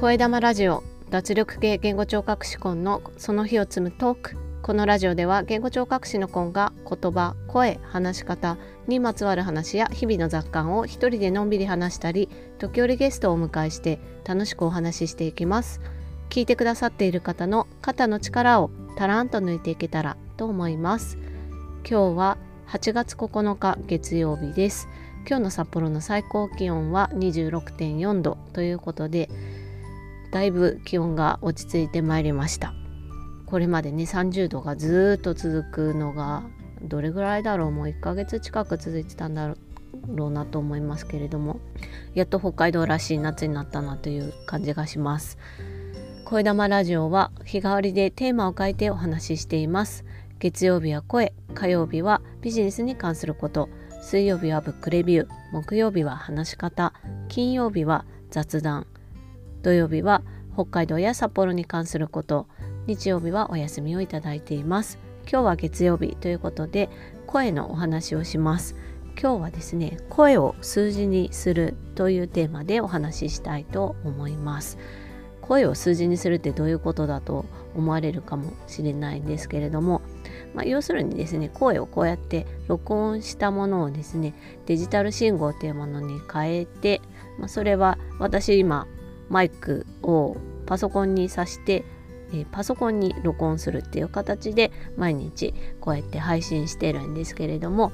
声玉ラジオ脱力系言語聴覚士コンのその日を積むトーク。このラジオでは言語聴覚士のコンが言葉声話し方にまつわる話や日々の雑感を一人でのんびり話したり時折ゲストをお迎えして楽しくお話ししていきます。聞いてくださっている方の肩の力をたらんと抜いていけたらと思います。今日は8月9日月曜日です。今日の札幌の最高気温は26.4度ということでだいぶ気温が落ち着いてまいりました。これまでね30度がずっと続くのがどれぐらいだろう？もう1ヶ月近く続いてたんだろうなと思いますけれども。やっと北海道らしい夏になったなという感じがします。声玉ラジオは日替わりでテーマを変えてお話ししています。月曜日は声火曜日はビジネスに関すること。水曜日はブックレビュー。木曜日は話し方。金曜日は雑談。土曜日は北海道や札幌に関すること。日曜日はお休みをいただいています。今日は月曜日ということで声のお話をします。今日はですね声を数字にするというテーマでお話ししたいと思います。声を数字にするってどういうことだと思われるかもしれないんですけれども、まあ、要するにですね声をこうやって録音したものをですねデジタル信号というものに変えて、まあ、それは私今マイクをパソコンに挿して、えパソコンに録音するっていう形で毎日こうやって配信してるんですけれども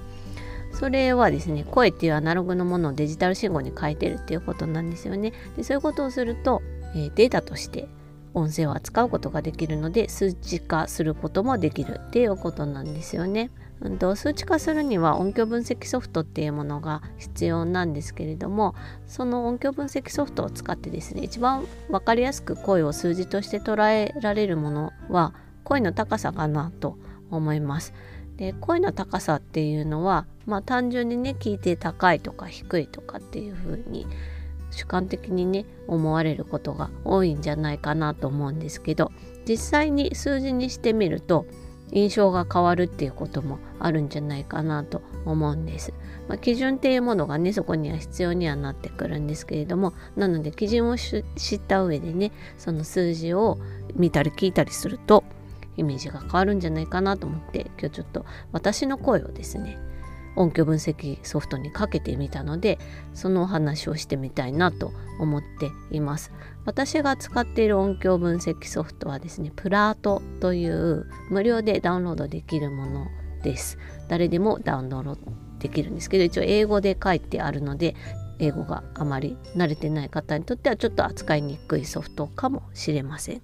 それはですね声っていうアナログのものをデジタル信号に変えてるっていうことなんですよね。でそういうことをすると、えデータとして音声を扱うことができるので数値化することもできるっていうことなんですよね。うんと、数値化するには音響分析ソフトっていうものが必要なんですけれどもその音響分析ソフトを使ってですね一番分かりやすく声を数字として捉えられるものは声の高さかなと思います。で声の高さっていうのは、まあ、単純にね聞いて高いとか低いとかっていう風に主観的にね思われることが多いんじゃないかなと思うんですけど実際に数字にしてみると印象が変わるっていうこともあるんじゃないかなと思うんです。まあ、基準っていうものがねそこには必要にはなってくるんですけれどもなので基準を知った上でねその数字を見たり聞いたりするとイメージが変わるんじゃないかなと思って今日ちょっと私の声をですね音響分析ソフトにかけてみたのでそのお話をしてみたいなと思っています。私が使っている音響分析ソフトはですねプラートという無料でダウンロードできるものです。誰でもダウンロードできるんですけど一応英語で書いてあるので英語があまり慣れてない方にとってはちょっと扱いにくいソフトかもしれません。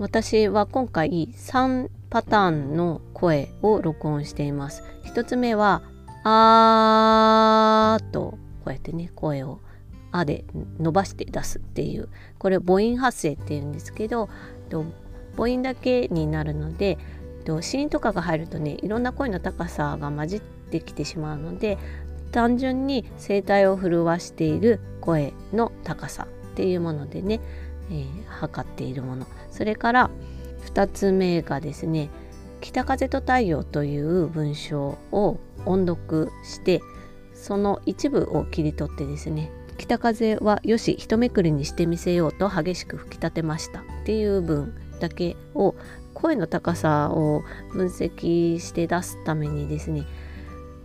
私は今回3パターンの声を録音しています。1つ目は「あー」とこうやってね声を「あ」で伸ばして出すっていうこれ母音発声っていうんですけど母音だけになるので子音とかが入るとねいろんな声の高さが混じってきてしまうので単純に声帯を震わしている声の高さっていうものでねえー、測っているもの。それから2つ目がですね「北風と太陽」という文章を音読してその一部を切り取ってですね北風はよし一めくりにしてみせようと激しく吹き立てました。っていう文だけを声の高さを分析して出すためにですね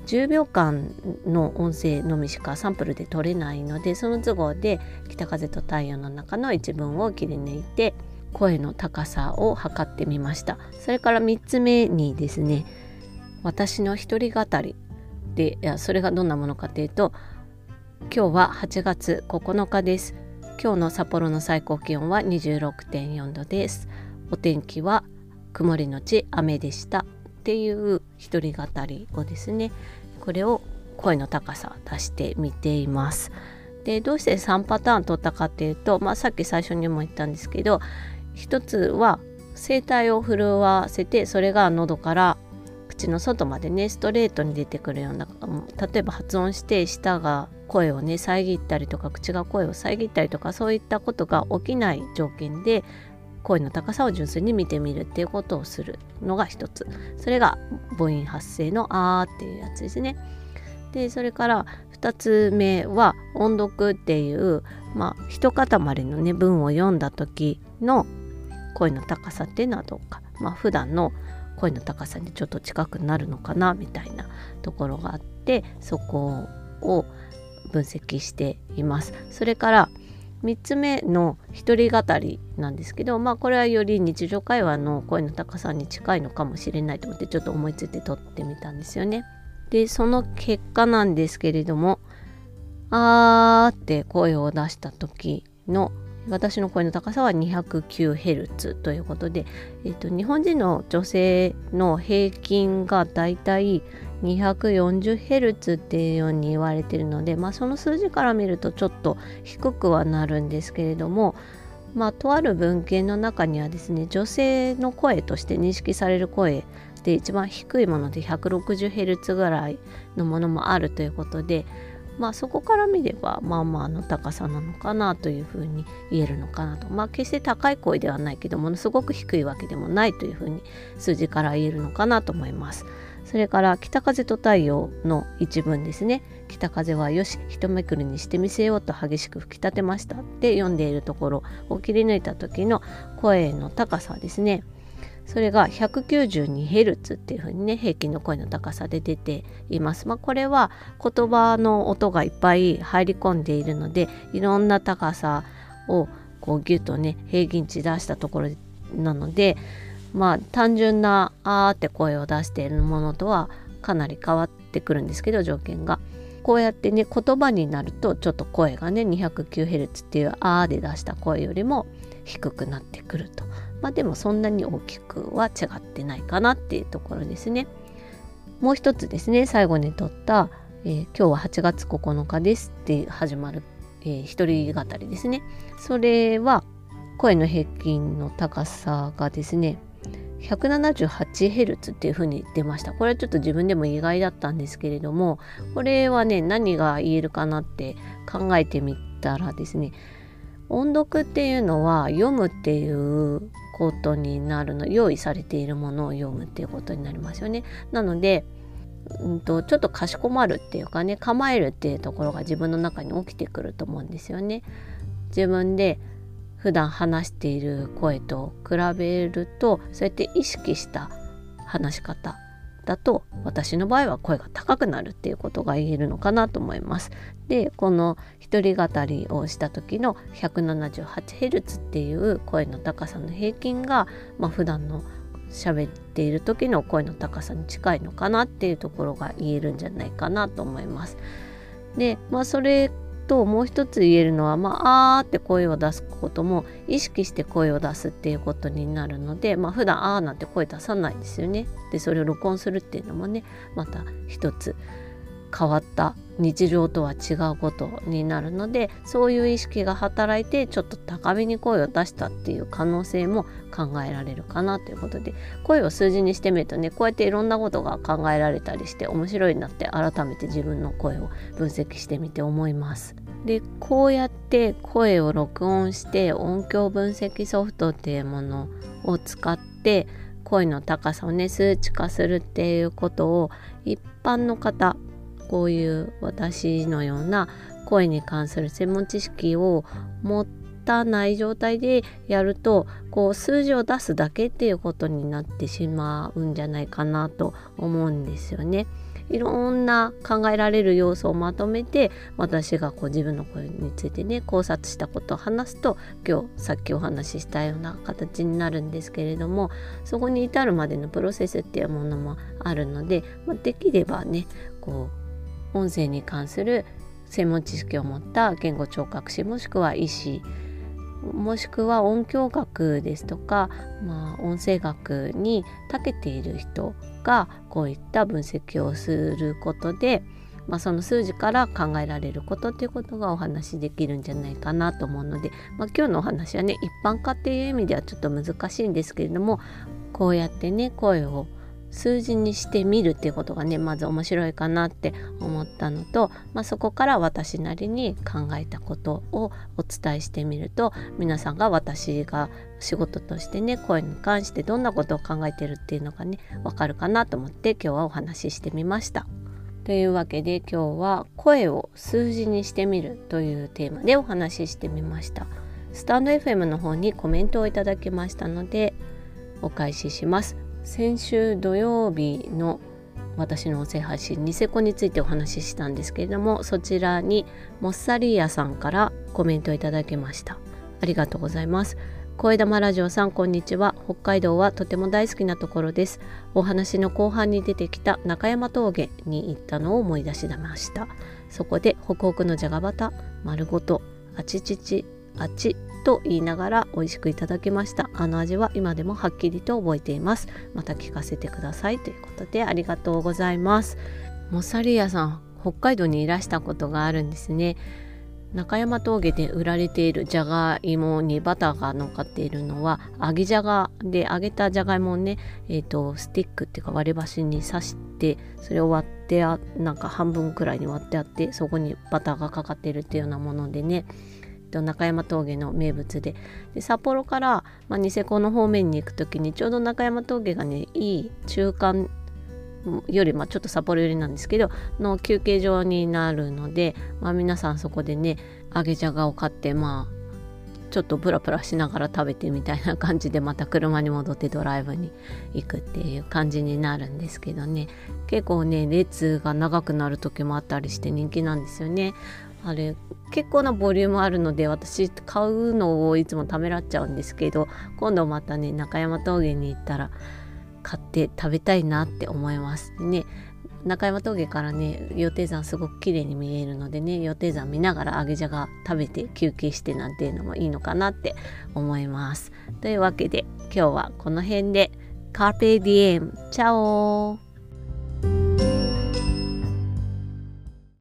10秒間の音声のみしかサンプルで取れないのでその都合で「北風と太陽」の中の一文を切り抜いて声の高さを測ってみました。それから3つ目にですね私の一人語りでいやそれがどんなものかというと今日は8月9日です。今日の札幌の最高気温は26.4度です。お天気は曇りのち雨でしたっていう一人語りをですねこれを声の高さ出してみています。でどうして3パターン取ったかっていうと、まあ、さっき最初にも言ったんですけど一つは声帯を震わせてそれが喉から口の外までねストレートに出てくるような例えば発音して舌が声をね遮ったりとか口が声を遮ったりとかそういったことが起きない条件で声の高さを純粋に見てみるっていうことをするのが一つそれが母音発声の「あ」っていうやつですね。でそれから2つ目は音読っていうまあ一塊のね文を読んだ時の声の高さっていうのはどうかまあ普段の声の高さにちょっと近くなるのかなみたいなところがあってそこを分析しています。それから3つ目の一人語りなんですけどまあこれはより日常会話の声の高さに近いのかもしれないと思ってちょっと思いついて撮ってみたんですよね。でその結果なんですけれども「あー」って声を出した時の私の声の高さは 209Hz ということで、えーと、日本人の女性の平均がだいたい 240Hz っていうように言われてるので、まあ、その数字から見るとちょっと低くはなるんですけれども、まあ、とある文献の中にはですね女性の声として認識される声で一番低いもので 160Hz ぐらいのものもあるということでまあそこから見ればまあまあの高さなのかなというふうに言えるのかなと。まあ決して高い声ではないけどものすごく低いわけでもないというふうに数字から言えるのかなと思います。それから北風と太陽の一文ですね。北風はよし一めくりにしてみせようと激しく吹き立てましたって読んでいるところを切り抜いた時の声の高さですね。それが 192Hz っていう風にね平均の声の高さで出ています。まあ、これは言葉の音がいっぱい入り込んでいるのでいろんな高さをこうギュッとね平均値出したところなのでまあ単純な「あ」って声を出しているものとはかなり変わってくるんですけど条件が。こうやってね言葉になるとちょっと声がね 209Hz っていう「あ」で出した声よりも低くなってくると。まあ、でもそんなに大きくは違ってないかなっていうところですね。もう一つですね最後に撮った、えー、今日は8月9日です」って始まる、えー、一人語りですね。それは声の平均の高さがですね 178Hz っていう風に出ました。これはちょっと自分でも意外だったんですけれどもこれはね何が言えるかなって考えてみたらですね音読っていうのは読むっていうことになるの用意されているものを読むっていうことになりますよね。なので、うんと、ちょっとかしこまるっていうかね構えるっていうところが自分の中に起きてくると思うんですよね。自分で普段話している声と比べるとそうやって意識した話し方だと私の場合は声が高くなるっていうことが言えるのかなと思います。でこの一人語りをした時の 178Hz っていう声の高さの平均が、まあ、普段の喋っている時の声の高さに近いのかなっていうところが言えるんじゃないかなと思います。でまあそれともう一つ言えるのは、まあ、あーって声を出すことも意識して声を出すっていうことになるので、まあ、普段あーなんて声出さないですよね。でそれを録音するっていうのもねまた一つ変わった日常とは違うことになるのでそういう意識が働いてちょっと高めに声を出したっていう可能性も考えられるかなということで声を数字にしてみるとねこうやっていろんなことが考えられたりして面白いなって改めて自分の声を分析してみて思います。でこうやって声を録音して音響分析ソフトっていうものを使って声の高さをね数値化するっていうことを一般の方こういう私のような声に関する専門知識を持たない状態でやるとこう数字を出すだけっていうことになってしまうんじゃないかなと思うんですよね。いろんな考えられる要素をまとめて私がこう自分の声についてね考察したことを話すと今日さっきお話ししたような形になるんですけれどもそこに至るまでのプロセスっていうものもあるので、まあ、できればねこう音声に関する専門知識を持った言語聴覚士もしくは医師もしくは音響学ですとか、まあ、音声学に長けている人がこういった分析をすることで、まあ、その数字から考えられることということがお話しできるんじゃないかなと思うので、まあ、今日のお話はね一般化っていう意味ではちょっと難しいんですけれどもこうやってね声を数字にしてみるっていうことがねまず面白いかなって思ったのと、まあ、そこから私なりに考えたことをお伝えしてみると皆さんが私が仕事としてね声に関してどんなことを考えてるっていうのがねわかるかなと思って今日はお話ししてみました。というわけで今日は声を数字にしてみるというテーマでお話ししてみましたスタンド FM の方にコメントをいただきましたのでお返しします先週土曜日の私の音声配信ニセコについてお話ししたんですけれどもそちらにモッサリーヤさんからコメントをいただきました。ありがとうございます。声玉ラジオさんこんにちは。北海道はとても大好きなところです。お話の後半に出てきた中山峠に行ったのを思い出しました。そこでホクホクのじゃがバタ丸ごとあちちちあちと言いながら美味しくいただきました。あの味は今でもはっきりと覚えています。また聞かせてください。ということでありがとうございます。モサリアさん北海道にいらしたことがあるんですね。中山峠で売られているじゃがいもにバターが乗っかっているのは揚げじゃがで揚げたじゃがいもをね、えーと、スティックっていうか割り箸に刺してそれを割ってあなんか半分くらいに割ってあってそこにバターがかかっているっていうようなものでね。と中山峠の名物で。で札幌から、まあ、ニセコの方面に行く時にちょうど中山峠がねいい中間より、まあ、ちょっと札幌寄りなんですけどの休憩所になるので、まあ、皆さんそこでね揚げじゃがを買ってまあちょっとプラプラしながら食べてみたいな感じでまた車に戻ってドライブに行くっていう感じになるんですけどね。結構ね列が長くなる時もあったりして人気なんですよね。あれ結構なボリュームあるので私買うのをいつもためらっちゃうんですけど今度またね中山峠に行ったら買って食べたいなって思います。でね中山峠からね予定山すごく綺麗に見えるのでね予定山見ながら揚げじゃが食べて休憩してなんていうのもいいのかなって思います。というわけで今日はこの辺でカーペディエムチャオ